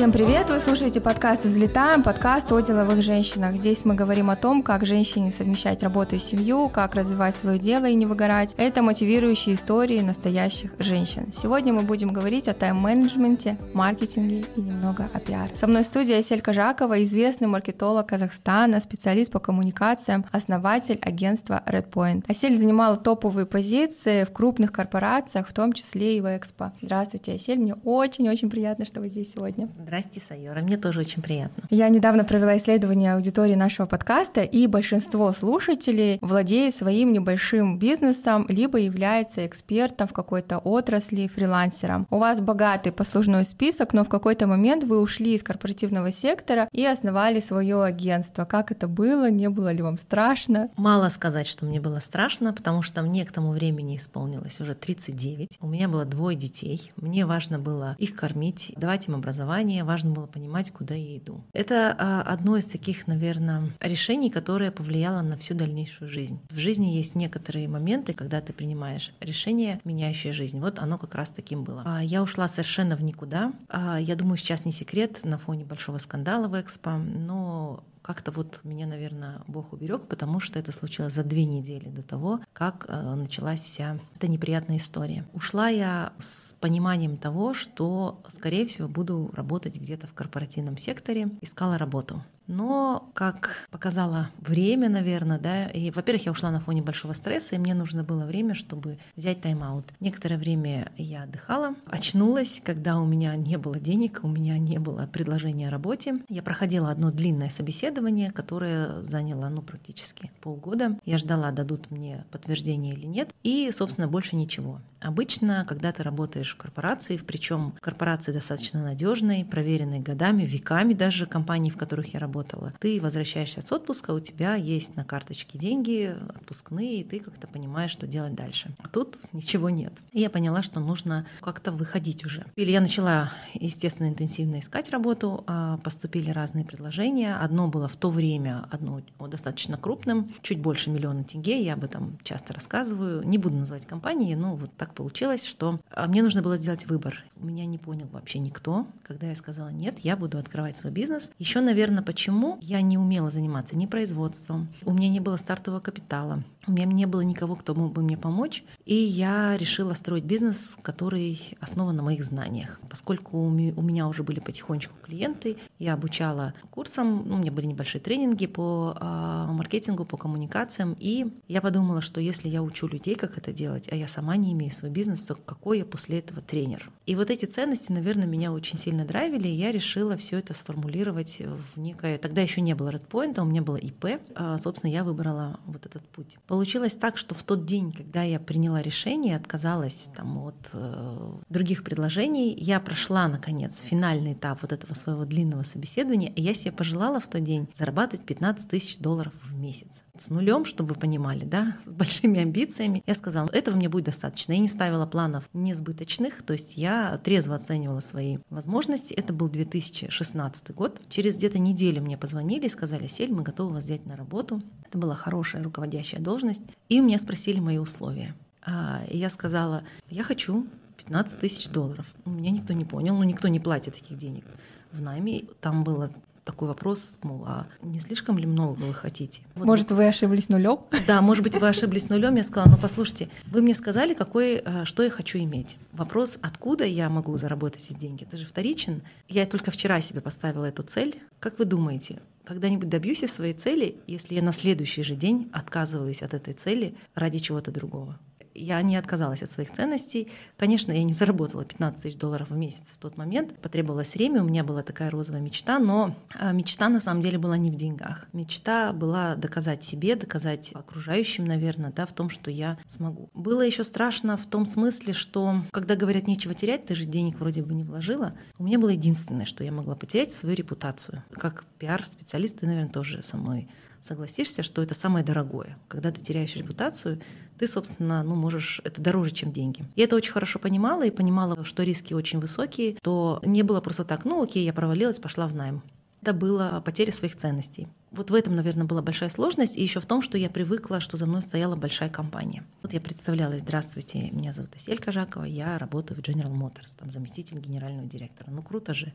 Всем привет! Вы слушаете подкаст «Взлетаем», подкаст о деловых женщинах. Здесь мы говорим о том, как женщине совмещать работу и семью, как развивать свое дело и не выгорать. Это мотивирующие истории настоящих женщин. Сегодня мы будем говорить о тайм-менеджменте, маркетинге и немного о пиар. Со мной в студии Асель Кожакова, известный маркетолог Казахстана, специалист по коммуникациям, основатель агентства Redpoint. Асель занимала топовые позиции в крупных корпорациях, в том числе и в Экспо. Здравствуйте, Асель, мне очень-очень приятно, что вы здесь сегодня. Здрасте, Сайора. Мне тоже очень приятно. Я недавно провела исследование аудитории нашего подкаста, и большинство слушателей владеет своим небольшим бизнесом, либо является экспертом в какой-то отрасли, фрилансером. У вас богатый послужной список, но в какой-то момент вы ушли из корпоративного сектора и основали свое агентство. Как это было? Не было ли вам страшно? Мало сказать, что мне было страшно, потому что мне к тому времени исполнилось уже 39. У меня было двое детей. Мне важно было их кормить, давать им образование, важно было понимать, куда я иду. Это а, одно из таких, наверное, решений, которое повлияло на всю дальнейшую жизнь. В жизни есть некоторые моменты, когда ты принимаешь решение, меняющее жизнь. Вот оно как раз таким было. А, я ушла совершенно в никуда. А, я думаю, сейчас не секрет на фоне большого скандала в Экспо, но как-то вот меня, наверное, Бог уберег, потому что это случилось за две недели до того, как э, началась вся эта неприятная история. Ушла я с пониманием того, что, скорее всего, буду работать где-то в корпоративном секторе, искала работу. Но, как показало время, наверное, да, и, во-первых, я ушла на фоне большого стресса, и мне нужно было время, чтобы взять тайм-аут. Некоторое время я отдыхала, очнулась, когда у меня не было денег, у меня не было предложения о работе. Я проходила одно длинное собеседование, которое заняло, ну, практически полгода. Я ждала, дадут мне подтверждение или нет, и, собственно, больше ничего. Обычно, когда ты работаешь в корпорации, причем корпорации достаточно надежной, проверенной годами, веками даже компаний, в которых я работаю, работала. Ты возвращаешься с отпуска, у тебя есть на карточке деньги, отпускные, и ты как-то понимаешь, что делать дальше. А тут ничего нет. И я поняла, что нужно как-то выходить уже. Или я начала, естественно, интенсивно искать работу, а поступили разные предложения. Одно было в то время, одно достаточно крупным, чуть больше миллиона тенге, я об этом часто рассказываю. Не буду называть компании, но вот так получилось, что а, мне нужно было сделать выбор. Меня не понял вообще никто, когда я сказала, нет, я буду открывать свой бизнес. Еще, наверное, почему почему я не умела заниматься ни производством, у меня не было стартового капитала, у меня не было никого, кто мог бы мне помочь, и я решила строить бизнес, который основан на моих знаниях. Поскольку у меня уже были потихонечку клиенты, я обучала курсам, ну, у меня были небольшие тренинги по э, маркетингу, по коммуникациям, и я подумала, что если я учу людей, как это делать, а я сама не имею свой бизнес, то какой я после этого тренер? И вот эти ценности, наверное, меня очень сильно драйвили, и я решила все это сформулировать в некое Тогда еще не было Redpoint, у меня было ИП. А, собственно, я выбрала вот этот путь. Получилось так, что в тот день, когда я приняла решение, отказалась там, от э, других предложений, я прошла, наконец, финальный этап вот этого своего длинного собеседования, и я себе пожелала в тот день зарабатывать 15 тысяч долларов в месяц. С нулем, чтобы вы понимали, да, с большими амбициями. Я сказала, этого мне будет достаточно. Я не ставила планов несбыточных, то есть я трезво оценивала свои возможности. Это был 2016 год. Через где-то неделю мне позвонили и сказали, Сель, мы готовы вас взять на работу. Это была хорошая руководящая должность. И у меня спросили мои условия. А, и я сказала, я хочу 15 тысяч долларов. Меня никто не понял, но никто не платит таких денег в найме. Там было такой вопрос, мол, а не слишком ли много вы хотите? Вот может, вы ошиблись нулем? Да, может быть, вы ошиблись нулем. Я сказала, ну послушайте, вы мне сказали, какой, э, что я хочу иметь. Вопрос, откуда я могу заработать эти деньги, это же вторичен. Я только вчера себе поставила эту цель. Как вы думаете, когда-нибудь добьюсь я своей цели, если я на следующий же день отказываюсь от этой цели ради чего-то другого? Я не отказалась от своих ценностей. Конечно, я не заработала 15 тысяч долларов в месяц в тот момент. Потребовалось время, у меня была такая розовая мечта, но а, мечта на самом деле была не в деньгах. Мечта была доказать себе, доказать окружающим, наверное, да, в том, что я смогу. Было еще страшно в том смысле, что когда говорят нечего терять, ты же денег вроде бы не вложила. У меня было единственное, что я могла потерять свою репутацию. Как пиар-специалист, ты, наверное, тоже со мной согласишься, что это самое дорогое. Когда ты теряешь репутацию, ты, собственно, ну, можешь, это дороже, чем деньги. Я это очень хорошо понимала и понимала, что риски очень высокие, то не было просто так, ну окей, я провалилась, пошла в найм. Это было потеря своих ценностей. Вот в этом, наверное, была большая сложность. И еще в том, что я привыкла, что за мной стояла большая компания. Вот я представлялась, здравствуйте, меня зовут Асель Кожакова, я работаю в General Motors, там заместитель генерального директора. Ну круто же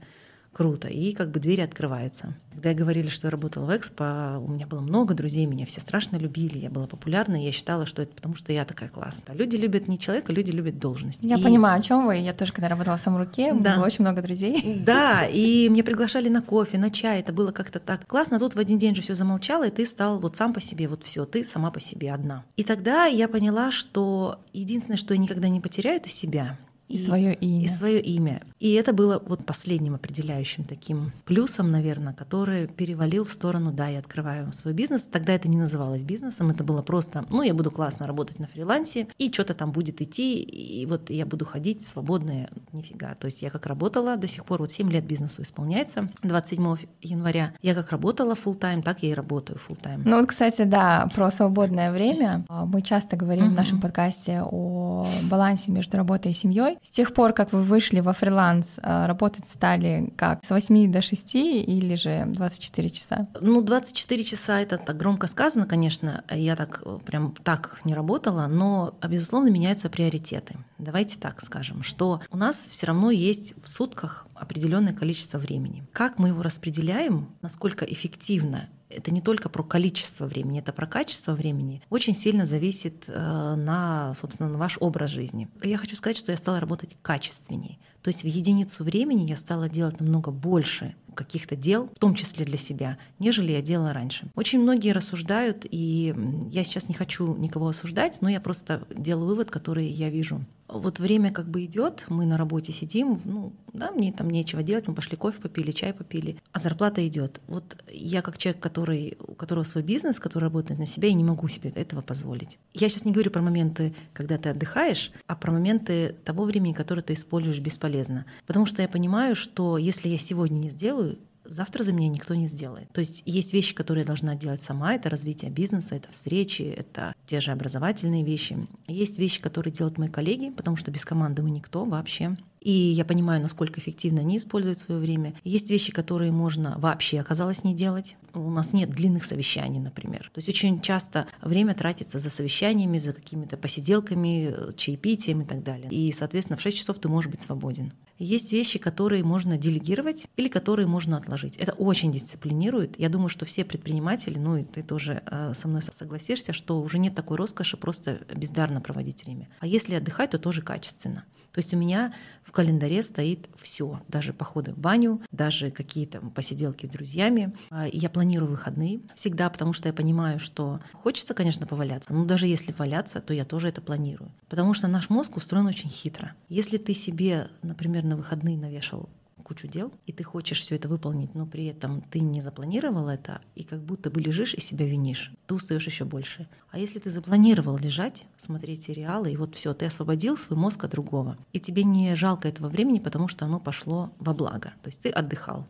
круто, и как бы двери открываются. Когда я говорили, что я работала в Экспо, у меня было много друзей, меня все страшно любили, я была популярна, и я считала, что это потому, что я такая классная. Люди любят не человека, люди любят должность. Я и... понимаю, о чем вы. Я тоже, когда работала в Самруке, у меня было очень много друзей. Да, и мне приглашали на кофе, на чай, это было как-то так классно. Тут в один день же все замолчало, и ты стал вот сам по себе, вот все, ты сама по себе одна. И тогда я поняла, что единственное, что я никогда не потеряю, это себя. И, и свое имя. И свое имя. И это было вот последним определяющим таким плюсом, наверное, который перевалил в сторону, да, я открываю свой бизнес. Тогда это не называлось бизнесом, это было просто, ну, я буду классно работать на фрилансе, и что-то там будет идти, и вот я буду ходить свободная, нифига. То есть я как работала до сих пор, вот 7 лет бизнесу исполняется, 27 января. Я как работала full тайм так я и работаю full тайм Ну вот, кстати, да, про свободное время. Мы часто говорим uh-huh. в нашем подкасте о балансе между работой и семьей. С тех пор, как вы вышли во фриланс, а, работать стали как? С 8 до 6 или же 24 часа? Ну, 24 часа это так громко сказано, конечно. Я так прям так не работала, но, безусловно, меняются приоритеты. Давайте так скажем, что у нас все равно есть в сутках определенное количество времени. Как мы его распределяем, насколько эффективно это не только про количество времени, это про качество времени, очень сильно зависит э, на, собственно, на ваш образ жизни. Я хочу сказать, что я стала работать качественнее. То есть в единицу времени я стала делать намного больше каких-то дел, в том числе для себя, нежели я делала раньше. Очень многие рассуждают, и я сейчас не хочу никого осуждать, но я просто делаю вывод, который я вижу вот время как бы идет, мы на работе сидим, ну, да, мне там нечего делать, мы пошли кофе попили, чай попили, а зарплата идет. Вот я как человек, который, у которого свой бизнес, который работает на себя, я не могу себе этого позволить. Я сейчас не говорю про моменты, когда ты отдыхаешь, а про моменты того времени, которое ты используешь бесполезно. Потому что я понимаю, что если я сегодня не сделаю, завтра за меня никто не сделает. То есть есть вещи, которые я должна делать сама, это развитие бизнеса, это встречи, это те же образовательные вещи. Есть вещи, которые делают мои коллеги, потому что без команды мы никто вообще. И я понимаю, насколько эффективно они используют свое время. Есть вещи, которые можно вообще оказалось не делать. У нас нет длинных совещаний, например. То есть очень часто время тратится за совещаниями, за какими-то посиделками, чаепитием и так далее. И, соответственно, в 6 часов ты можешь быть свободен. Есть вещи, которые можно делегировать или которые можно отложить. Это очень дисциплинирует. Я думаю, что все предприниматели, ну и ты тоже э, со мной согласишься, что уже нет такой роскоши просто бездарно проводить время. А если отдыхать, то тоже качественно. То есть у меня в календаре стоит все, даже походы в баню, даже какие-то посиделки с друзьями. А, я планирую выходные всегда, потому что я понимаю, что хочется, конечно, поваляться, но даже если валяться, то я тоже это планирую. Потому что наш мозг устроен очень хитро. Если ты себе, например, на выходные навешал кучу дел, и ты хочешь все это выполнить, но при этом ты не запланировал это, и как будто бы лежишь и себя винишь, ты устаешь еще больше. А если ты запланировал лежать, смотреть сериалы, и вот все, ты освободил свой мозг от другого, и тебе не жалко этого времени, потому что оно пошло во благо, то есть ты отдыхал.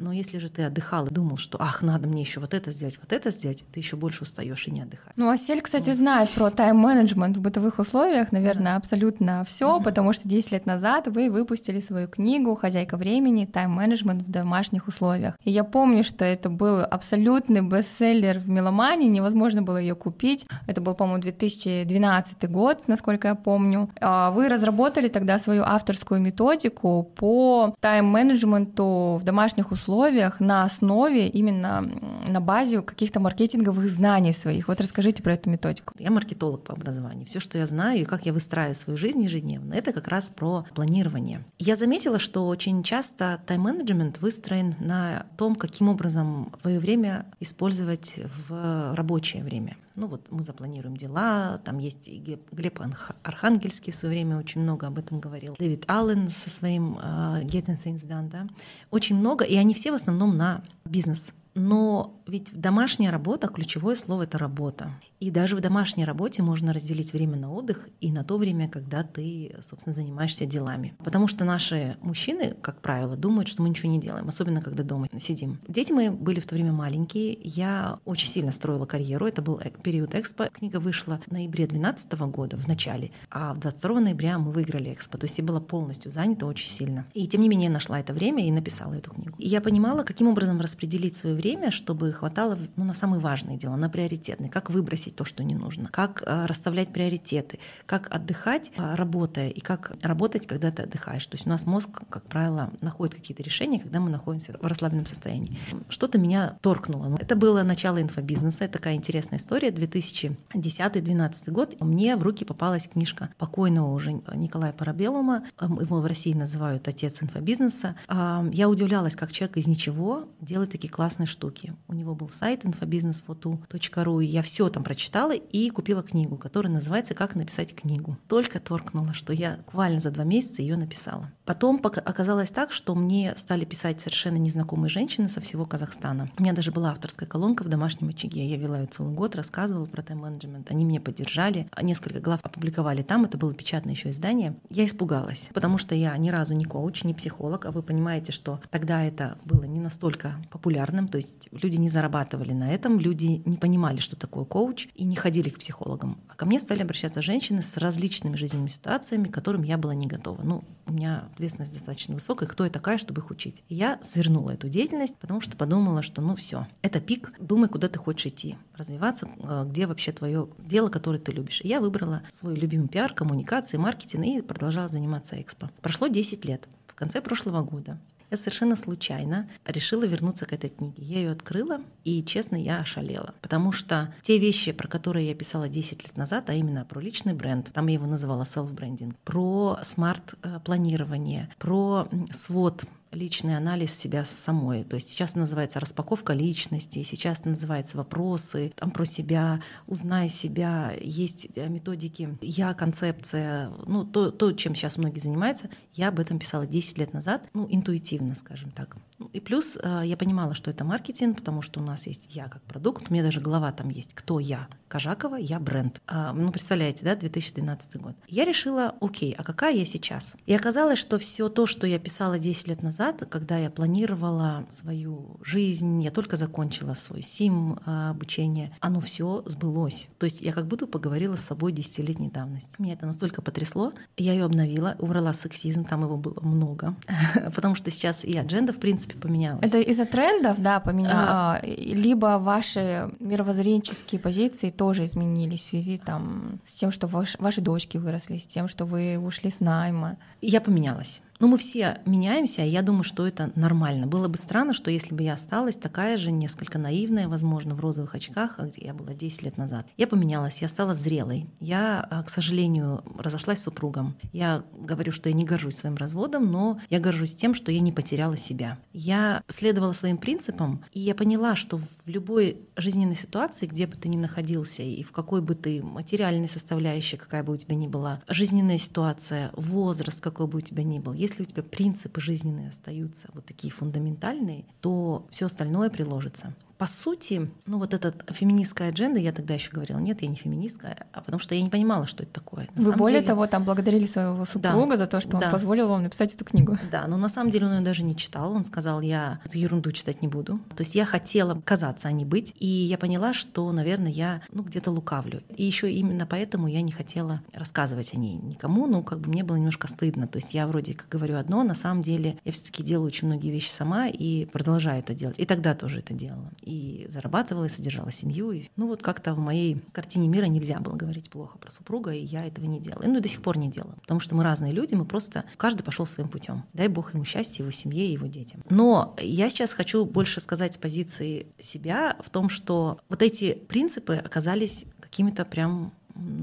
Но если же ты отдыхал и думал, что ах, надо мне еще вот это сделать, вот это сделать, ты еще больше устаешь и не отдыхаешь. Ну, Асель, кстати, вот. знает про тайм-менеджмент в бытовых условиях, наверное, да. абсолютно все, угу. потому что 10 лет назад вы выпустили свою книгу «Хозяйка времени. Тайм-менеджмент в домашних условиях». И я помню, что это был абсолютный бестселлер в Меломане, невозможно было ее купить. Это был, по-моему, 2012 год, насколько я помню. А вы разработали тогда свою авторскую методику по тайм-менеджменту в домашних условиях условиях на основе именно на базе каких-то маркетинговых знаний своих. Вот расскажите про эту методику. Я маркетолог по образованию. Все, что я знаю и как я выстраиваю свою жизнь ежедневно, это как раз про планирование. Я заметила, что очень часто тайм-менеджмент выстроен на том, каким образом свое время использовать в рабочее время. Ну вот мы запланируем дела, там есть и Глеб Архангельский в свое время очень много об этом говорил, Дэвид Аллен со своим uh, Getting Things Done, да, очень много, и они все в основном на бизнес. Но ведь домашняя работа, ключевое слово — это работа. И даже в домашней работе можно разделить время на отдых и на то время, когда ты, собственно, занимаешься делами. Потому что наши мужчины, как правило, думают, что мы ничего не делаем, особенно когда дома сидим. Дети мои были в то время маленькие. Я очень сильно строила карьеру. Это был период экспо. Книга вышла в ноябре 2012 года, в начале. А 22 ноября мы выиграли экспо. То есть я была полностью занята очень сильно. И тем не менее я нашла это время и написала эту книгу. И я понимала, каким образом распределить свое время, чтобы хватало ну, на самые важные дела, на приоритетные. Как выбросить то, что не нужно, как э, расставлять приоритеты, как отдыхать, э, работая, и как работать, когда ты отдыхаешь. То есть у нас мозг, как правило, находит какие-то решения, когда мы находимся в расслабленном состоянии. Что-то меня торкнуло. Это было начало инфобизнеса. Это такая интересная история. 2010-2012 год. Мне в руки попалась книжка покойного уже Николая Парабелума. Его в России называют «Отец инфобизнеса». А, я удивлялась, как человек из ничего делает такие классные штуки. У него был сайт infobiznesfotu.ru, и я все там прочитала и купила книгу, которая называется «Как написать книгу». Только торкнула, что я буквально за два месяца ее написала. Потом оказалось так, что мне стали писать совершенно незнакомые женщины со всего Казахстана. У меня даже была авторская колонка в домашнем очаге. Я вела ее целый год, рассказывала про тайм-менеджмент. Они меня поддержали. Несколько глав опубликовали там. Это было печатное еще издание. Я испугалась, потому что я ни разу не коуч, не психолог. А вы понимаете, что тогда это было не настолько популярным. То есть люди не зарабатывали на этом, люди не понимали, что такое коуч, и не ходили к психологам. А ко мне стали обращаться женщины с различными жизненными ситуациями, к которым я была не готова. Ну, у меня ответственность достаточно высокая, кто я такая, чтобы их учить. И я свернула эту деятельность, потому что подумала, что ну все, это пик, думай, куда ты хочешь идти, развиваться, э, где вообще твое дело, которое ты любишь. И я выбрала свой любимый пиар, коммуникации, маркетинг и продолжала заниматься экспо. Прошло 10 лет. В конце прошлого года я совершенно случайно решила вернуться к этой книге. Я ее открыла, и, честно, я ошалела. Потому что те вещи, про которые я писала 10 лет назад, а именно про личный бренд, там я его называла self-брендинг, про смарт-планирование, про свод личный анализ себя самой. То есть сейчас называется распаковка личности, сейчас называется вопросы там про себя, узнай себя, есть э, методики я, концепция, ну то, то, чем сейчас многие занимаются. Я об этом писала 10 лет назад, ну интуитивно, скажем так. И плюс э, я понимала, что это маркетинг, потому что у нас есть я как продукт, у меня даже глава там есть, кто я. Кажакова, я бренд. А, ну, представляете, да, 2012 год. Я решила, окей, а какая я сейчас? И оказалось, что все то, что я писала 10 лет назад, когда я планировала свою жизнь, я только закончила свой СИМ а, обучение, оно все сбылось. То есть я как будто поговорила с собой десятилетней давности. Меня это настолько потрясло. Я ее обновила, убрала сексизм, там его было много, потому что сейчас и адженда, в принципе, принципе, поменялось. Это из-за трендов, да, поменялось. А, либо ваши мировоззренческие позиции тоже изменились в связи там, с тем, что ваш, ваши дочки выросли, с тем, что вы ушли с найма. Я поменялась. Но мы все меняемся, и я думаю, что это нормально. Было бы странно, что если бы я осталась такая же, несколько наивная, возможно, в розовых очках, где я была 10 лет назад. Я поменялась, я стала зрелой. Я, а, к сожалению, разошлась с супругом. Я говорю, что я не горжусь своим разводом, но я горжусь тем, что я не потеряла себя. Я следовала своим принципам, и я поняла, что в любой жизненной ситуации, где бы ты ни находился, и в какой бы ты материальной составляющей, какая бы у тебя ни была, жизненная ситуация, возраст какой бы у тебя ни был, если у тебя принципы жизненные остаются вот такие фундаментальные, то все остальное приложится по сути, ну вот эта феминистская адженда, я тогда еще говорила, нет, я не феминистка, а потому что я не понимала, что это такое. На Вы более деле... того, там благодарили своего супруга да, за то, что да. он позволил вам написать эту книгу. Да, но на самом деле он ее даже не читал, он сказал, я эту ерунду читать не буду. То есть я хотела казаться, а не быть, и я поняла, что, наверное, я ну, где-то лукавлю. И еще именно поэтому я не хотела рассказывать о ней никому, ну как бы мне было немножко стыдно. То есть я вроде как говорю одно, на самом деле я все-таки делаю очень многие вещи сама и продолжаю это делать. И тогда тоже это делала и зарабатывала, и содержала семью. И, ну вот как-то в моей картине мира нельзя было говорить плохо про супруга, и я этого не делала. Ну и до сих пор не делаю, потому что мы разные люди, мы просто каждый пошел своим путем. Дай Бог ему счастья, его семье и его детям. Но я сейчас хочу больше сказать с позиции себя в том, что вот эти принципы оказались какими-то прям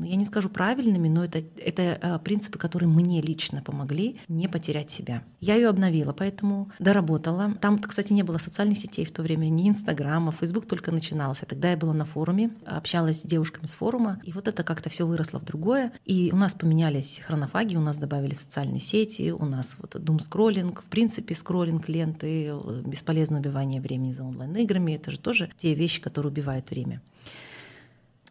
я не скажу правильными, но это, это э, принципы, которые мне лично помогли не потерять себя. Я ее обновила, поэтому доработала. Там, кстати, не было социальных сетей в то время, ни Инстаграма, Фейсбук только начинался. Тогда я была на форуме, общалась с девушками с форума, и вот это как-то все выросло в другое. И у нас поменялись хронофаги, у нас добавили социальные сети, у нас вот дум-скроллинг, в принципе, скроллинг ленты, бесполезное убивание времени за онлайн-играми. Это же тоже те вещи, которые убивают время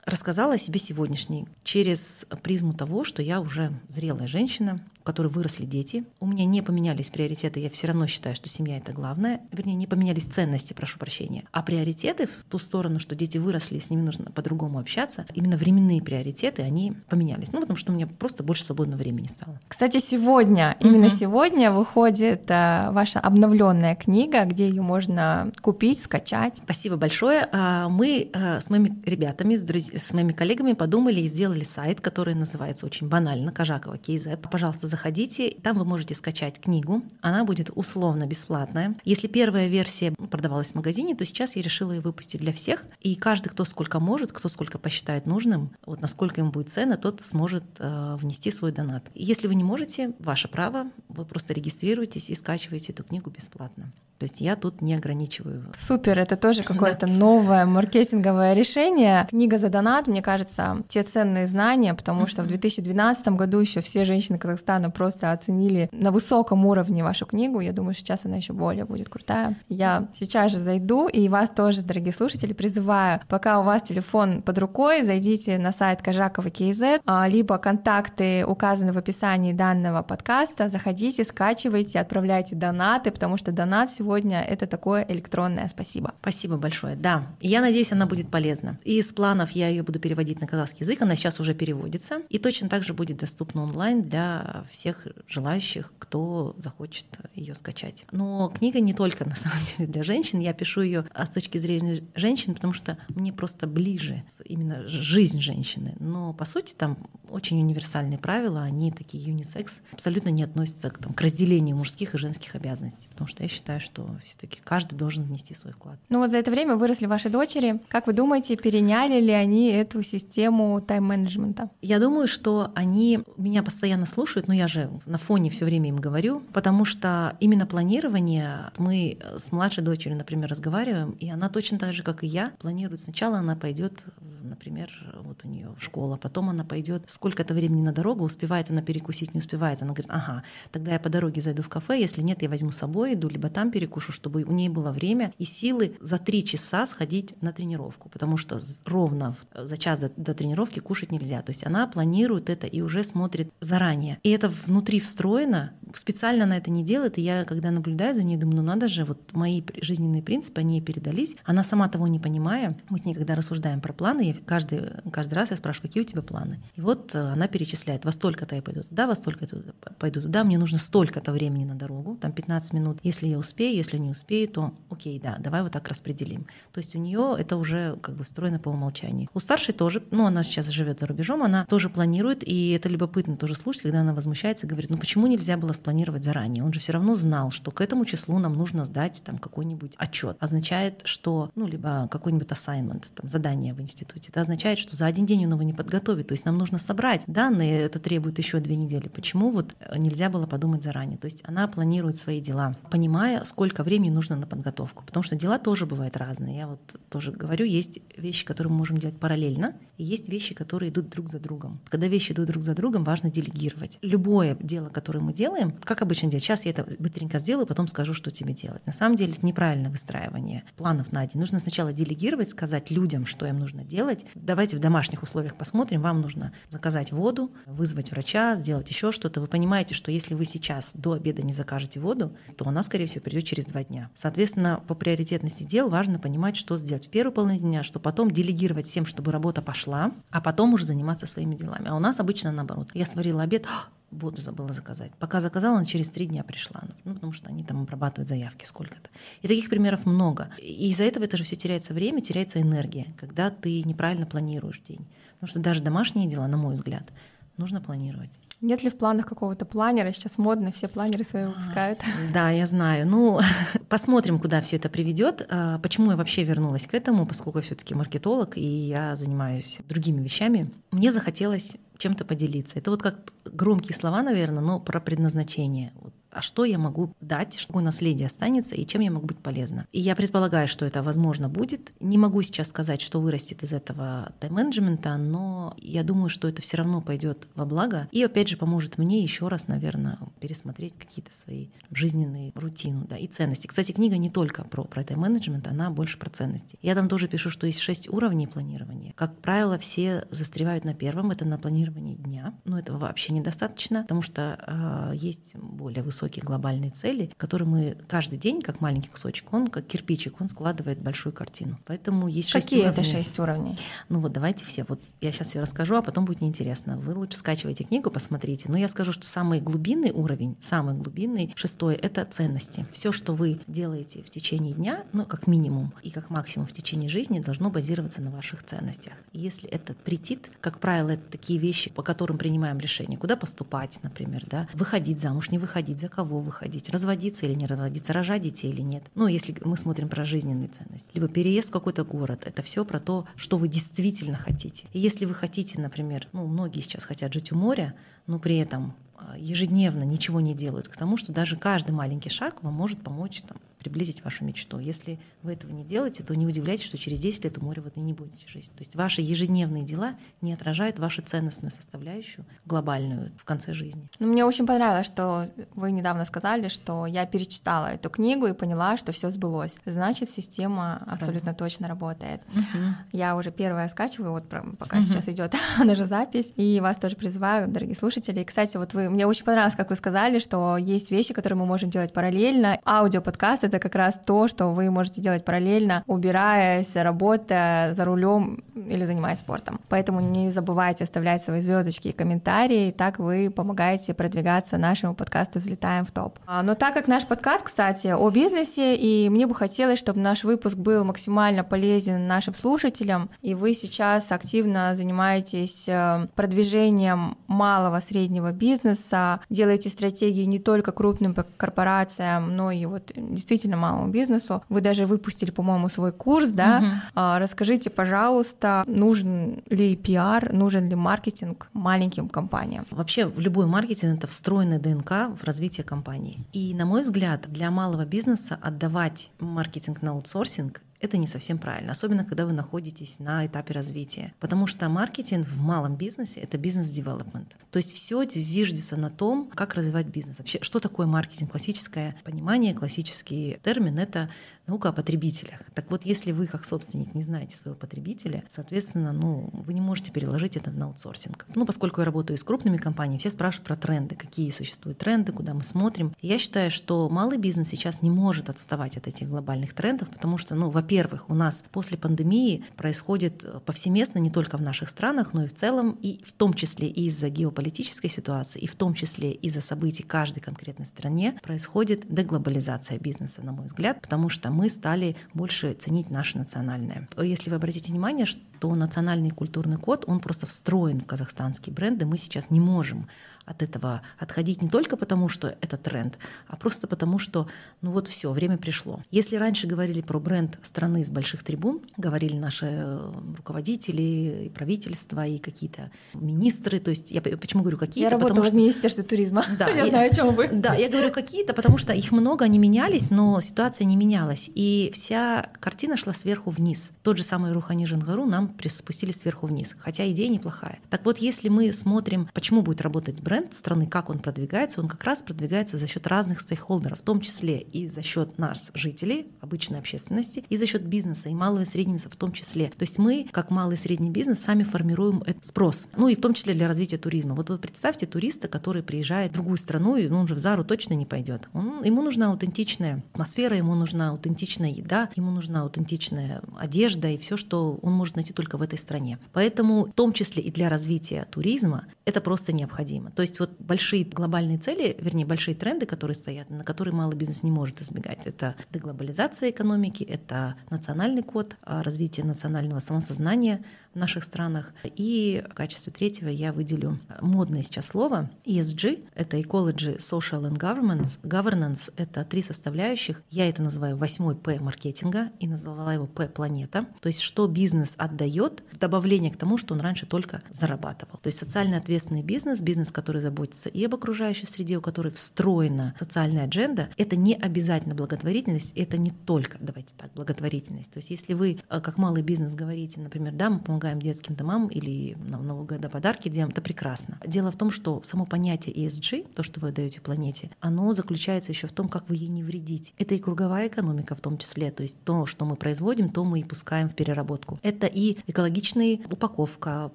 рассказала о себе сегодняшней через призму того, что я уже зрелая женщина, которой выросли дети. У меня не поменялись приоритеты, я все равно считаю, что семья это главное. Вернее, не поменялись ценности, прошу прощения. А приоритеты в ту сторону, что дети выросли, с ними нужно по-другому общаться, именно временные приоритеты, они поменялись. Ну, потому что у меня просто больше свободного времени стало. Кстати, сегодня, угу. именно сегодня выходит а, ваша обновленная книга, где ее можно купить, скачать. Спасибо большое. А, мы а, с моими ребятами, с, друз... с моими коллегами подумали и сделали сайт, который называется очень банально Кожакова KZ. Пожалуйста, заходите. Там вы можете скачать книгу. Она будет условно бесплатная. Если первая версия продавалась в магазине, то сейчас я решила ее выпустить для всех. И каждый, кто сколько может, кто сколько посчитает нужным, вот насколько ему будет цена, тот сможет э, внести свой донат. Если вы не можете, ваше право, вы просто регистрируетесь и скачиваете эту книгу бесплатно. То есть я тут не ограничиваю. Супер, это тоже какое-то новое маркетинговое решение. Книга за донат, мне кажется, те ценные знания, потому что в 2012 году еще все женщины Казахстана просто оценили на высоком уровне вашу книгу. Я думаю, сейчас она еще более будет крутая. Я сейчас же зайду, и вас тоже, дорогие слушатели, призываю, пока у вас телефон под рукой, зайдите на сайт Кожакова KZ, а, либо контакты указаны в описании данного подкаста, заходите, скачивайте, отправляйте донаты, потому что донат сегодня это такое электронное спасибо. Спасибо большое. Да, я надеюсь, она будет полезна. И из планов я ее буду переводить на казахский язык, она сейчас уже переводится, и точно так же будет доступна онлайн для всех желающих, кто захочет ее скачать. Но книга не только на самом деле для женщин, я пишу ее с точки зрения женщин, потому что мне просто ближе именно жизнь женщины. Но по сути там очень универсальные правила, они такие юнисекс, абсолютно не относятся к, там, к разделению мужских и женских обязанностей, потому что я считаю, что все-таки каждый должен внести свой вклад. Ну вот за это время выросли ваши дочери. Как вы думаете, переняли ли они эту систему тайм-менеджмента? Я думаю, что они меня постоянно слушают, но я же на фоне все время им говорю, потому что именно планирование мы с младшей дочерью, например, разговариваем, и она точно так же, как и я, планирует сначала она пойдет, например, вот у нее школа, потом она пойдет сколько-то времени на дорогу, успевает она перекусить, не успевает. Она говорит, ага, тогда я по дороге зайду в кафе, если нет, я возьму с собой, иду, либо там перекушу, чтобы у ней было время и силы за три часа сходить на тренировку, потому что ровно за час до тренировки кушать нельзя. То есть она планирует это и уже смотрит заранее. И это внутри встроено, специально она это не делает, и я, когда наблюдаю за ней, думаю, ну надо же, вот мои жизненные принципы, они ей передались. Она сама того не понимая, мы с ней, когда рассуждаем про планы, я каждый, каждый раз я спрашиваю, какие у тебя планы. И вот э, она перечисляет, во столько-то я пойду туда, во столько-то пойду туда, мне нужно столько-то времени на дорогу, там 15 минут. Если я успею, если не успею, то окей, да, давай вот так распределим. То есть у нее это уже как бы встроено по умолчанию. У старшей тоже, ну она сейчас живет за рубежом, она тоже планирует, и это любопытно тоже слушать, когда она возмущается и говорит, ну почему нельзя было спланировать заранее? Он же все равно знал, что к этому числу нам нужно сдать там какой-нибудь отчет. Означает, что, ну либо какой-нибудь assignment, там задание в институте. Это означает, что за один день он его не подготовит. То есть нам нужно собрать данные, это требует еще две недели. Почему вот нельзя было подумать заранее? То есть она планирует свои дела, понимая, сколько времени нужно на подготовку. Потому что дела тоже бывают разные. Я вот тоже говорю, есть вещи, которые мы можем делать параллельно, и есть вещи, которые идут друг за другом. Когда вещи идут друг за другом, важно делегировать. Любое дело, которое мы делаем, как обычно делать, сейчас я это быстренько сделаю, потом скажу, что тебе делать. На самом деле это неправильное выстраивание планов на день. Нужно сначала делегировать, сказать людям, что им нужно делать. Давайте в домашних условиях посмотрим. Вам нужно заказать воду, вызвать врача, сделать еще что-то. Вы понимаете, что если вы сейчас до обеда не закажете воду, то она, скорее всего, придет через два дня. Соответственно, по приоритетности дел важно понимать, что сделать в первую половину дня, что потом делегировать всем, чтобы работа пошла, а потом уже заниматься своими делами. А у нас обычно наоборот. Я сварила обед, воду забыла заказать. Пока заказала, она через три дня пришла. Ну, потому что они там обрабатывают заявки сколько-то. И таких примеров много. И из-за этого это же все теряется время, теряется энергия, когда ты неправильно планируешь день. Потому что даже домашние дела, на мой взгляд, нужно планировать. Нет ли в планах какого-то планера? Сейчас модно, все планеры свои выпускают. Да, я знаю. Ну, посмотрим, куда все это приведет. А, почему я вообще вернулась к этому, поскольку я все-таки маркетолог и я занимаюсь другими вещами. Мне захотелось чем-то поделиться. Это вот как громкие слова, наверное, но про предназначение. Вот а что я могу дать, какое наследие останется и чем я могу быть полезна. И я предполагаю, что это возможно будет. Не могу сейчас сказать, что вырастет из этого тайм-менеджмента, но я думаю, что это все равно пойдет во благо и опять же поможет мне еще раз, наверное, пересмотреть какие-то свои жизненные рутину да, и ценности. Кстати, книга не только про, про тайм-менеджмент, она больше про ценности. Я там тоже пишу, что есть шесть уровней планирования. Как правило, все застревают на первом, это на планировании дня. Но этого вообще недостаточно, потому что э, есть более высокие глобальные цели, которые мы каждый день, как маленький кусочек, он как кирпичик, он складывает большую картину. Поэтому есть шесть Какие уровней. это шесть уровней? Ну вот давайте все. Вот я сейчас все расскажу, а потом будет неинтересно. Вы лучше скачивайте книгу, посмотрите. Но я скажу, что самый глубинный уровень, самый глубинный, шестой, это ценности. Все, что вы делаете в течение дня, ну как минимум и как максимум в течение жизни, должно базироваться на ваших ценностях. Если это претит, как правило, это такие вещи, по которым принимаем решение, куда поступать, например, да, выходить замуж, не выходить, за кого выходить, разводиться или не разводиться, рожать детей или нет. Ну, если мы смотрим про жизненные ценности. Либо переезд в какой-то город. Это все про то, что вы действительно хотите. И если вы хотите, например, ну, многие сейчас хотят жить у моря, но при этом а, ежедневно ничего не делают к тому, что даже каждый маленький шаг вам может помочь там, приблизить вашу мечту. Если вы этого не делаете, то не удивляйтесь, что через 10 лет у моря вы не будете жить. То есть ваши ежедневные дела не отражают вашу ценностную составляющую глобальную в конце жизни. Ну, мне очень понравилось, что вы недавно сказали, что я перечитала эту книгу и поняла, что все сбылось. Значит, система абсолютно да. точно работает. Угу. Я уже первая скачиваю, вот пока угу. сейчас идет наша запись, и вас тоже призываю, дорогие слушатели. И, кстати, вот вы, мне очень понравилось, как вы сказали, что есть вещи, которые мы можем делать параллельно. Аудиоподкаст — это как раз то, что вы можете делать параллельно, убираясь, работая за рулем или занимаясь спортом. Поэтому не забывайте оставлять свои звездочки и комментарии, так вы помогаете продвигаться нашему подкасту «Взлетаем в топ». А, но так как наш подкаст, кстати, о бизнесе, и мне бы хотелось, чтобы наш выпуск был максимально полезен нашим слушателям, и вы сейчас активно занимаетесь э, продвижением малого среднего бизнеса, делаете стратегии не только крупным корпорациям, но и вот действительно малому бизнесу. Вы даже выпустили, по-моему, свой курс, да? Угу. Расскажите, пожалуйста, нужен ли пиар, нужен ли маркетинг маленьким компаниям? Вообще, любой маркетинг — это встроенный ДНК в развитие компании. И, на мой взгляд, для малого бизнеса отдавать маркетинг на аутсорсинг это не совсем правильно, особенно когда вы находитесь на этапе развития. Потому что маркетинг в малом бизнесе — это бизнес-девелопмент. То есть все зиждется на том, как развивать бизнес. Вообще, что такое маркетинг? Классическое понимание, классический термин — это наука о потребителях. Так вот, если вы как собственник не знаете своего потребителя, соответственно, ну, вы не можете переложить это на аутсорсинг. Ну, поскольку я работаю с крупными компаниями, все спрашивают про тренды, какие существуют тренды, куда мы смотрим. И я считаю, что малый бизнес сейчас не может отставать от этих глобальных трендов, потому что, ну, во-первых, у нас после пандемии происходит повсеместно не только в наших странах, но и в целом, и в том числе из-за геополитической ситуации, и в том числе из-за событий каждой конкретной стране происходит деглобализация бизнеса, на мой взгляд, потому что мы стали больше ценить наше национальное. Если вы обратите внимание, что национальный культурный код, он просто встроен в казахстанские бренды, мы сейчас не можем от этого отходить не только потому, что это тренд, а просто потому, что ну вот все, время пришло. Если раньше говорили про бренд страны с больших трибун, говорили наши э, руководители, и правительства, и какие-то министры, то есть я почему говорю какие-то? Я работала потому, в Министерстве туризма, да, я, я знаю, о чем вы. Да, я говорю какие-то, потому что их много, они менялись, но ситуация не менялась, и вся картина шла сверху вниз. Тот же самый Рухани Жангару нам спустили сверху вниз, хотя идея неплохая. Так вот, если мы смотрим, почему будет работать бренд, бренд страны, как он продвигается, он как раз продвигается за счет разных стейкхолдеров, в том числе и за счет нас, жителей, обычной общественности, и за счет бизнеса, и малого и среднего в том числе. То есть мы, как малый и средний бизнес, сами формируем этот спрос. Ну и в том числе для развития туризма. Вот вы представьте туриста, который приезжает в другую страну, и ну, он же в Зару точно не пойдет. Он, ему нужна аутентичная атмосфера, ему нужна аутентичная еда, ему нужна аутентичная одежда и все, что он может найти только в этой стране. Поэтому в том числе и для развития туризма это просто необходимо. То есть вот большие глобальные цели, вернее, большие тренды, которые стоят, на которые малый бизнес не может избегать, это деглобализация экономики, это национальный код, а, развитие национального самосознания, в наших странах. И в качестве третьего я выделю модное сейчас слово ESG. Это Ecology, Social and Governance. Governance — это три составляющих. Я это называю восьмой П маркетинга и назвала его П планета. То есть что бизнес отдает дает в добавление к тому, что он раньше только зарабатывал. То есть социально ответственный бизнес, бизнес, который заботится и об окружающей среде, у которой встроена социальная адженда, это не обязательно благотворительность, это не только, давайте так, благотворительность. То есть если вы э, как малый бизнес говорите, например, да, мы помогаем детским домам или на Нового года подарки делаем, это прекрасно. Дело в том, что само понятие ESG, то, что вы даете планете, оно заключается еще в том, как вы ей не вредите. Это и круговая экономика в том числе, то есть то, что мы производим, то мы и пускаем в переработку. Это и экологичная упаковка,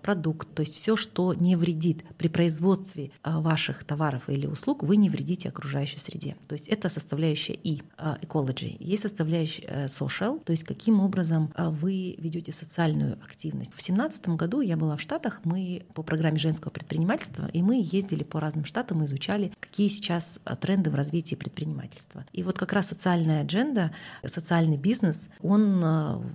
продукт, то есть все, что не вредит при производстве а, ваших товаров или услуг, вы не вредите окружающей среде. То есть это составляющая и а, ecology. Есть составляющая э, social, то есть каким образом вы ведете социальную активность. В 2017 году я была в Штатах, мы по программе женского предпринимательства, и мы ездили по разным штатам и изучали, какие сейчас тренды в развитии предпринимательства. И вот как раз социальная адженда, социальный бизнес, он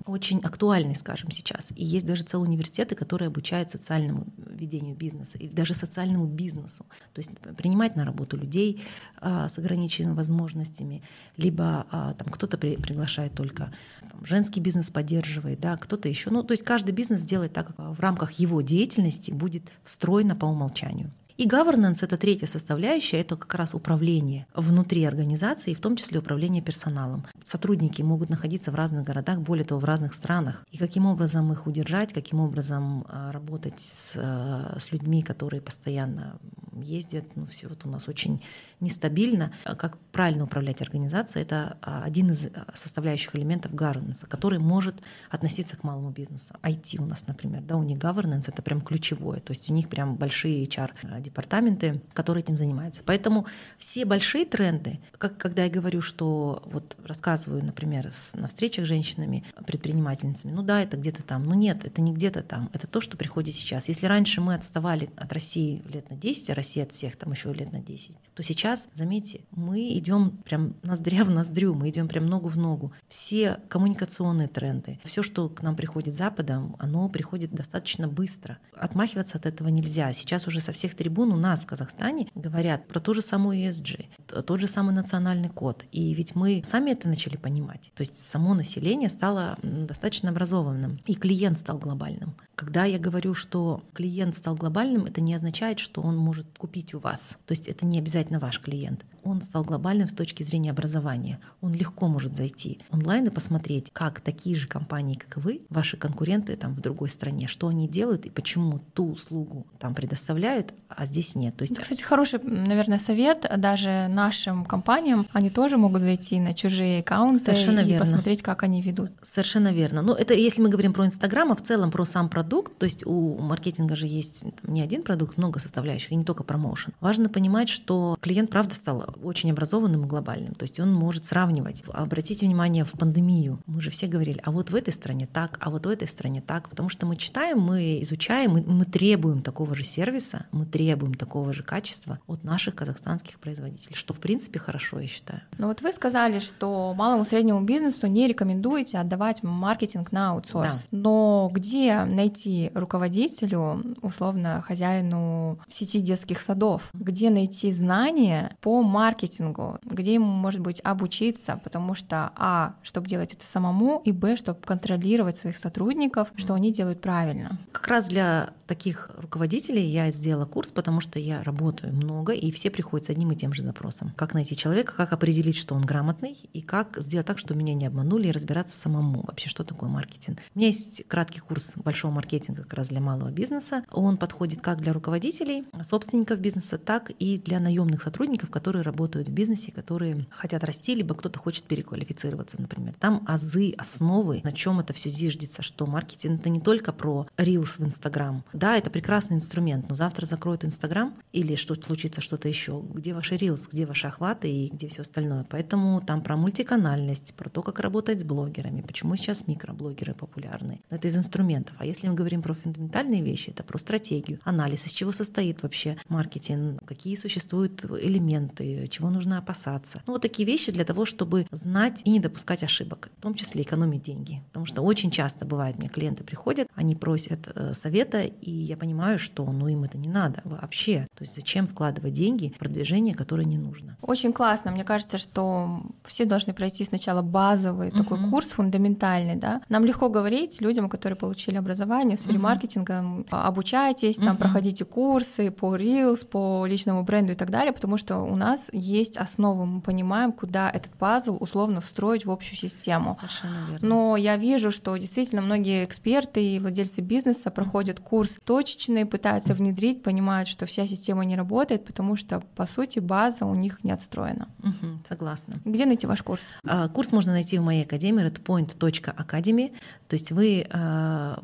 очень актуальный, скажем, сейчас. И есть даже целые университеты, которые обучают социальному ведению бизнеса и даже социальному бизнесу. То есть принимать на работу людей а, с ограниченными возможностями, либо а, там кто-то при, приглашает только там, женский бизнес поддерживает, да, кто-то еще. Ну, то есть каждый бизнес делает так, как в рамках его деятельности будет встроено по умолчанию. И governance — это третья составляющая, это как раз управление внутри организации, в том числе управление персоналом. Сотрудники могут находиться в разных городах, более того, в разных странах. И каким образом их удержать, каким образом а, работать с, а, с людьми, которые постоянно ездят, ну все вот у нас очень нестабильно. Как правильно управлять организацией — это а, один из составляющих элементов governance, который может относиться к малому бизнесу. IT у нас, например, да, у них governance — это прям ключевое, то есть у них прям большие HR департаменты, которые этим занимаются. Поэтому все большие тренды, как когда я говорю, что вот рассказываю, например, с, на встречах с женщинами, предпринимательницами, ну да, это где-то там, ну нет, это не где-то там, это то, что приходит сейчас. Если раньше мы отставали от России лет на 10, а От всех там еще лет на 10, то сейчас, заметьте, мы идем прям ноздря в ноздрю, мы идем прям ногу в ногу. Все коммуникационные тренды, все, что к нам приходит Западом, оно приходит достаточно быстро. Отмахиваться от этого нельзя. Сейчас уже со всех трибун у нас в Казахстане говорят про ту же самую ESG, тот же самый национальный код. И ведь мы сами это начали понимать. То есть само население стало достаточно образованным, и клиент стал глобальным. Когда я говорю, что клиент стал глобальным, это не означает, что он может купить у вас. То есть это не обязательно ваш клиент он стал глобальным с точки зрения образования. Он легко может зайти онлайн и посмотреть, как такие же компании, как и вы, ваши конкуренты там в другой стране, что они делают и почему ту услугу там предоставляют, а здесь нет. То есть... Кстати, хороший, наверное, совет даже нашим компаниям. Они тоже могут зайти на чужие аккаунты Совершенно и верно. посмотреть, как они ведут. Совершенно верно. Ну, это если мы говорим про Инстаграм, а в целом про сам продукт, то есть у маркетинга же есть там, не один продукт, много составляющих, и не только промоушен. Важно понимать, что клиент, правда, стал очень образованным и глобальным. То есть он может сравнивать. Обратите внимание, в пандемию мы же все говорили, а вот в этой стране так, а вот в этой стране так, потому что мы читаем, мы изучаем, мы, мы требуем такого же сервиса, мы требуем такого же качества от наших казахстанских производителей, что в принципе хорошо, я считаю. Но вот вы сказали, что малому и среднему бизнесу не рекомендуете отдавать маркетинг на аутсорс. Да. Но где найти руководителю, условно, хозяину сети детских садов? Где найти знания по маркетингу, где ему, может быть, обучиться, потому что, а, чтобы делать это самому, и, б, чтобы контролировать своих сотрудников, что они делают правильно. Как раз для таких руководителей я сделала курс, потому что я работаю много, и все приходят с одним и тем же запросом. Как найти человека, как определить, что он грамотный, и как сделать так, чтобы меня не обманули, и разбираться самому вообще, что такое маркетинг. У меня есть краткий курс большого маркетинга как раз для малого бизнеса. Он подходит как для руководителей, собственников бизнеса, так и для наемных сотрудников, которые работают в бизнесе, которые хотят расти, либо кто-то хочет переквалифицироваться, например. Там азы, основы, на чем это все зиждется, что маркетинг это не только про рилс в Инстаграм. Да, это прекрасный инструмент, но завтра закроют Инстаграм или что случится что-то еще. Где ваши рилс, где ваши охваты и где все остальное. Поэтому там про мультиканальность, про то, как работать с блогерами, почему сейчас микроблогеры популярны. Но это из инструментов. А если мы говорим про фундаментальные вещи, это про стратегию, анализ, из чего состоит вообще маркетинг, какие существуют элементы, чего нужно опасаться. Ну, вот такие вещи для того, чтобы знать и не допускать ошибок, в том числе экономить деньги. Потому что очень часто бывает, мне клиенты приходят, они просят э, совета, и я понимаю, что ну, им это не надо вообще. То есть зачем вкладывать деньги в продвижение, которое не нужно. нужно. Очень классно. Мне кажется, что все должны пройти сначала базовый uh-huh. такой курс фундаментальный, да. Нам легко говорить людям, которые получили образование в сфере uh-huh. маркетинга, обучайтесь, там uh-huh. проходите курсы по Reels, по личному бренду и так далее, потому что у нас есть основы, мы понимаем, куда этот пазл условно встроить в общую систему. Совершенно верно. Но я вижу, что действительно многие эксперты и владельцы бизнеса проходят курс точечный, пытаются внедрить, понимают, что вся система не работает, потому что, по сути, база у них не отстроена. Угу, согласна. Где найти ваш курс? А, курс можно найти в моей академии redpoint.academy. То есть вы а,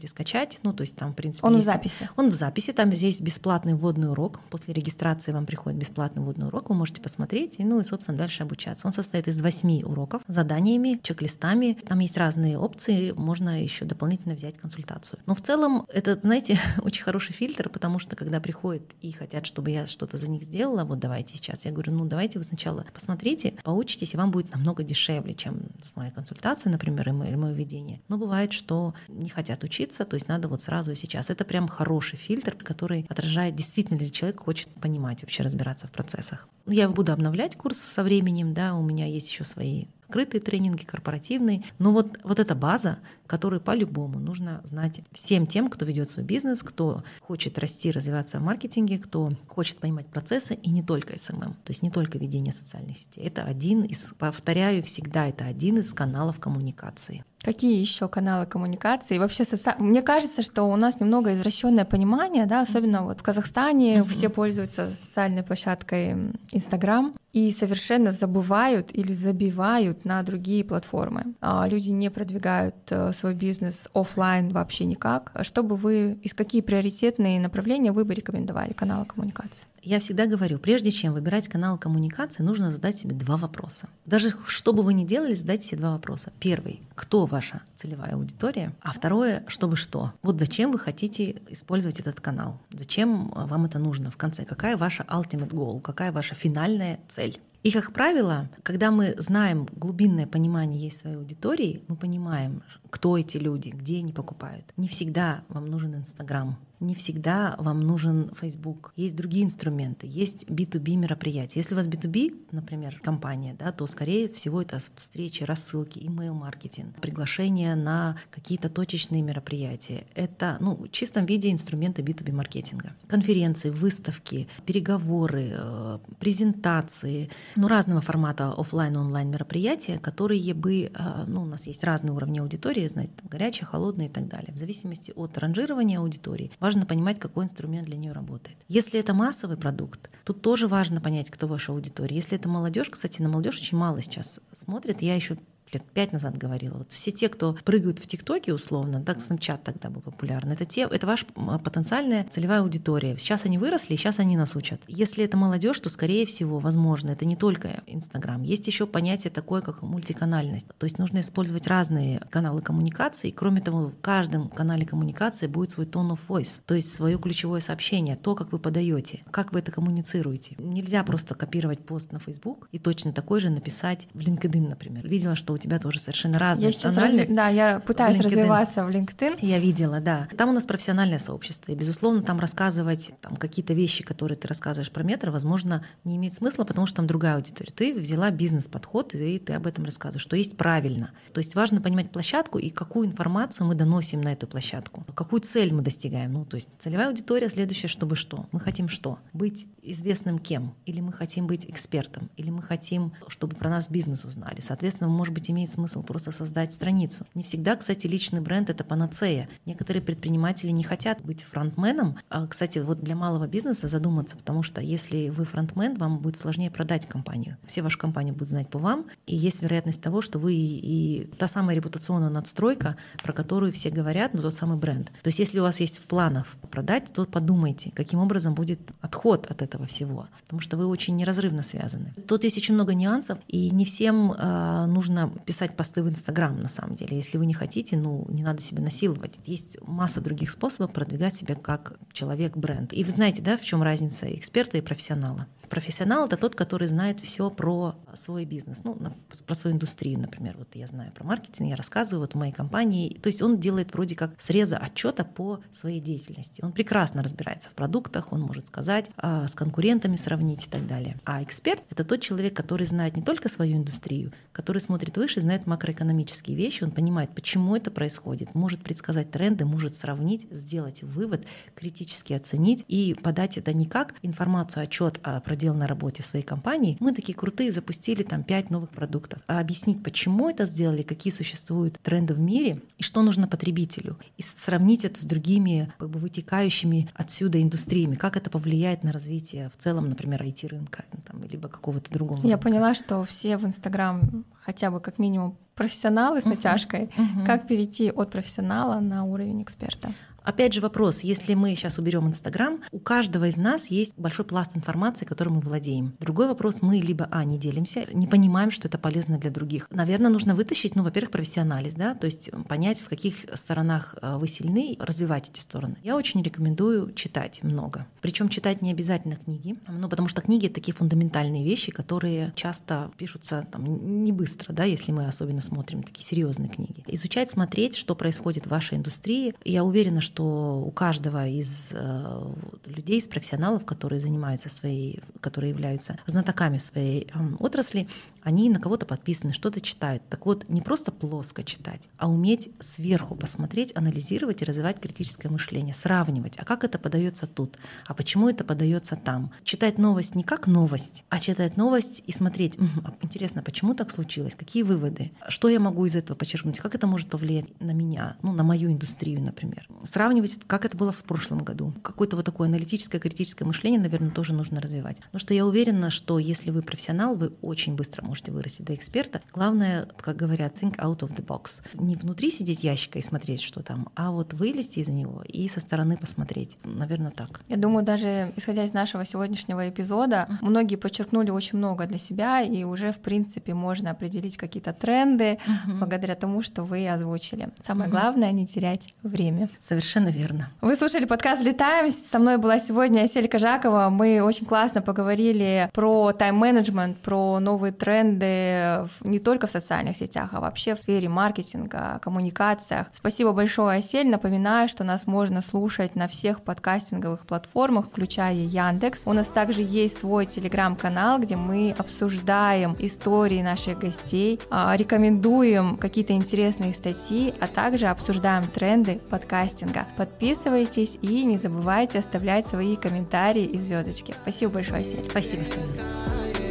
можете скачать, ну, то есть там, в принципе... Он есть... в записи? Он в записи, там здесь бесплатный вводный урок. После регистрации вам приходит бесплатный вводный урок, вы можете посмотреть и, ну, и, собственно, дальше обучаться. Он состоит из восьми уроков, заданиями, чек-листами. Там есть разные опции, можно еще дополнительно взять консультацию. Но в целом это, знаете, очень хороший фильтр, потому что когда приходят и хотят, чтобы я что-то за них сделала, вот давайте сейчас, я говорю, ну давайте вы сначала посмотрите, поучитесь, и вам будет намного дешевле, чем моя консультация, например, или мое ведение. Но бывает, что не хотят учиться, то есть надо вот сразу и сейчас. Это прям хороший фильтр, который отражает, действительно ли человек хочет понимать, вообще разбираться в процессах. Я буду обновлять курс со временем, да, у меня есть еще свои открытые тренинги, корпоративные. Но вот, вот эта база, которую по-любому нужно знать всем тем, кто ведет свой бизнес, кто хочет расти, развиваться в маркетинге, кто хочет понимать процессы и не только SMM, то есть не только ведение социальных сетей. Это один из, повторяю всегда, это один из каналов коммуникации. Какие еще каналы коммуникации? И вообще, соци... мне кажется, что у нас немного извращенное понимание, да, особенно вот в Казахстане mm-hmm. все пользуются социальной площадкой Инстаграм и совершенно забывают или забивают на другие платформы. А люди не продвигают э, свой бизнес офлайн вообще никак. Что бы вы, из какие приоритетные направления вы бы рекомендовали каналы коммуникации? Я всегда говорю, прежде чем выбирать канал коммуникации, нужно задать себе два вопроса. Даже что бы вы ни делали, задайте себе два вопроса. Первый, кто ваша целевая аудитория? А второе, чтобы что? Вот зачем вы хотите использовать этот канал? Зачем вам это нужно в конце? Какая ваша ultimate goal? Какая ваша финальная цель? И, как правило, когда мы знаем глубинное понимание есть своей аудитории, мы понимаем, кто эти люди, где они покупают. Не всегда вам нужен Инстаграм, не всегда вам нужен Facebook. Есть другие инструменты, есть B2B мероприятия. Если у вас B2B, например, компания, да, то скорее всего это встречи, рассылки, email-маркетинг, приглашения на какие-то точечные мероприятия. Это ну, в чистом виде инструменты B2B маркетинга. Конференции, выставки, переговоры, э, презентации, ну, разного формата офлайн онлайн мероприятия, которые бы, э, ну, у нас есть разные уровни аудитории, знаете, там, горячая, холодная и так далее. В зависимости от ранжирования аудитории важно понимать, какой инструмент для нее работает. Если это массовый продукт, тут тоже важно понять, кто ваша аудитория. Если это молодежь, кстати, на молодежь очень мало сейчас смотрит. Я еще лет пять назад говорила. Вот все те, кто прыгают в ТикТоке условно, так Snapchat тогда был популярный, это те, это ваша потенциальная целевая аудитория. Сейчас они выросли, сейчас они нас учат. Если это молодежь, то скорее всего, возможно, это не только Инстаграм. Есть еще понятие такое, как мультиканальность. То есть нужно использовать разные каналы коммуникации. Кроме того, в каждом канале коммуникации будет свой tone of voice, то есть свое ключевое сообщение, то, как вы подаете, как вы это коммуницируете. Нельзя просто копировать пост на Facebook и точно такой же написать в LinkedIn, например. Видела, что тебя тоже совершенно разная я сейчас раз... Да, я пытаюсь в развиваться в LinkedIn. Я видела, да. Там у нас профессиональное сообщество, и, безусловно, там рассказывать там, какие-то вещи, которые ты рассказываешь про метр, возможно, не имеет смысла, потому что там другая аудитория. Ты взяла бизнес-подход, и ты об этом рассказываешь, что есть правильно. То есть важно понимать площадку и какую информацию мы доносим на эту площадку, какую цель мы достигаем. Ну, то есть целевая аудитория следующая, чтобы что? Мы хотим что? Быть известным кем? Или мы хотим быть экспертом? Или мы хотим, чтобы про нас бизнес узнали? Соответственно, может быть, имеет смысл просто создать страницу. Не всегда, кстати, личный бренд — это панацея. Некоторые предприниматели не хотят быть фронтменом. А, кстати, вот для малого бизнеса задуматься, потому что если вы фронтмен, вам будет сложнее продать компанию. Все ваши компании будут знать по вам, и есть вероятность того, что вы и та самая репутационная надстройка, про которую все говорят, но тот самый бренд. То есть если у вас есть в планах продать, то подумайте, каким образом будет отход от этого всего, потому что вы очень неразрывно связаны. Тут есть очень много нюансов, и не всем э, нужно писать посты в Инстаграм, на самом деле. Если вы не хотите, ну, не надо себя насиловать. Есть масса других способов продвигать себя как человек-бренд. И вы знаете, да, в чем разница эксперта и профессионала? Профессионал это тот, который знает все про свой бизнес, ну, про свою индустрию, например. Вот я знаю про маркетинг, я рассказываю вот в моей компании. То есть он делает вроде как среза отчета по своей деятельности. Он прекрасно разбирается в продуктах, он может сказать, а, с конкурентами сравнить и так далее. А эксперт — это тот человек, который знает не только свою индустрию, который смотрит выше, знает макроэкономические вещи, он понимает, почему это происходит, может предсказать тренды, может сравнить, сделать вывод, критически оценить и подать это не как информацию, отчет о проделанной работе в своей компании. Мы такие крутые, запустили там пять новых продуктов. А объяснить, почему это сделали, какие существуют тренды в мире и что нужно потребителю. И сравнить это с другими как бы вытекающими отсюда индустриями, как это повлияет на развитие в целом, например, IT-рынка там, либо какого-то другого. Я рынка. поняла, что все в Инстаграм хотя бы как минимум профессионалы с натяжкой, uh-huh. как перейти от профессионала на уровень эксперта. Опять же вопрос, если мы сейчас уберем Инстаграм, у каждого из нас есть большой пласт информации, которым мы владеем. Другой вопрос, мы либо, а, не делимся, не понимаем, что это полезно для других. Наверное, нужно вытащить, ну, во-первых, профессионализ, да, то есть понять, в каких сторонах э, вы сильны, развивать эти стороны. Я очень рекомендую читать много. Причем читать не обязательно книги, ну, потому что книги — такие фундаментальные вещи, которые часто пишутся там, не быстро, да, если мы особенно смотрим такие серьезные книги. Изучать, смотреть, что происходит в вашей индустрии. Я уверена, что что у каждого из э, людей, из профессионалов, которые занимаются своей, которые являются знатоками своей отрасли, они на кого-то подписаны, что-то читают. Так вот, не просто плоско читать, а уметь сверху посмотреть, анализировать и развивать критическое мышление, сравнивать, а как это подается тут, а почему это подается там. Читать новость не как новость, а читать новость и смотреть, а интересно, почему так случилось, какие выводы, что я могу из этого подчеркнуть, как это может повлиять на меня, ну, на мою индустрию, например. Сравнивать, как это было в прошлом году. Какое-то вот такое аналитическое, критическое мышление, наверное, тоже нужно развивать. Потому что я уверена, что если вы профессионал, вы очень быстро можете вырасти до эксперта. Главное, как говорят, think out of the box. Не внутри сидеть ящика и смотреть, что там, а вот вылезти из него и со стороны посмотреть. Наверное, так. Я думаю, даже исходя из нашего сегодняшнего эпизода, uh-huh. многие подчеркнули очень много для себя, и уже, в принципе, можно определить какие-то тренды uh-huh. благодаря тому, что вы озвучили. Самое uh-huh. главное — не терять время. Совершенно верно. Вы слушали подкаст «Летаем». Со мной была сегодня Асель Кожакова. Мы очень классно поговорили про тайм-менеджмент, про новые тренды, тренды не только в социальных сетях, а вообще в сфере маркетинга, коммуникациях. Спасибо большое, Осель. Напоминаю, что нас можно слушать на всех подкастинговых платформах, включая Яндекс. У нас также есть свой телеграм-канал, где мы обсуждаем истории наших гостей, а, рекомендуем какие-то интересные статьи, а также обсуждаем тренды подкастинга. Подписывайтесь и не забывайте оставлять свои комментарии и звездочки. Спасибо большое, Осель. Спасибо, Соня.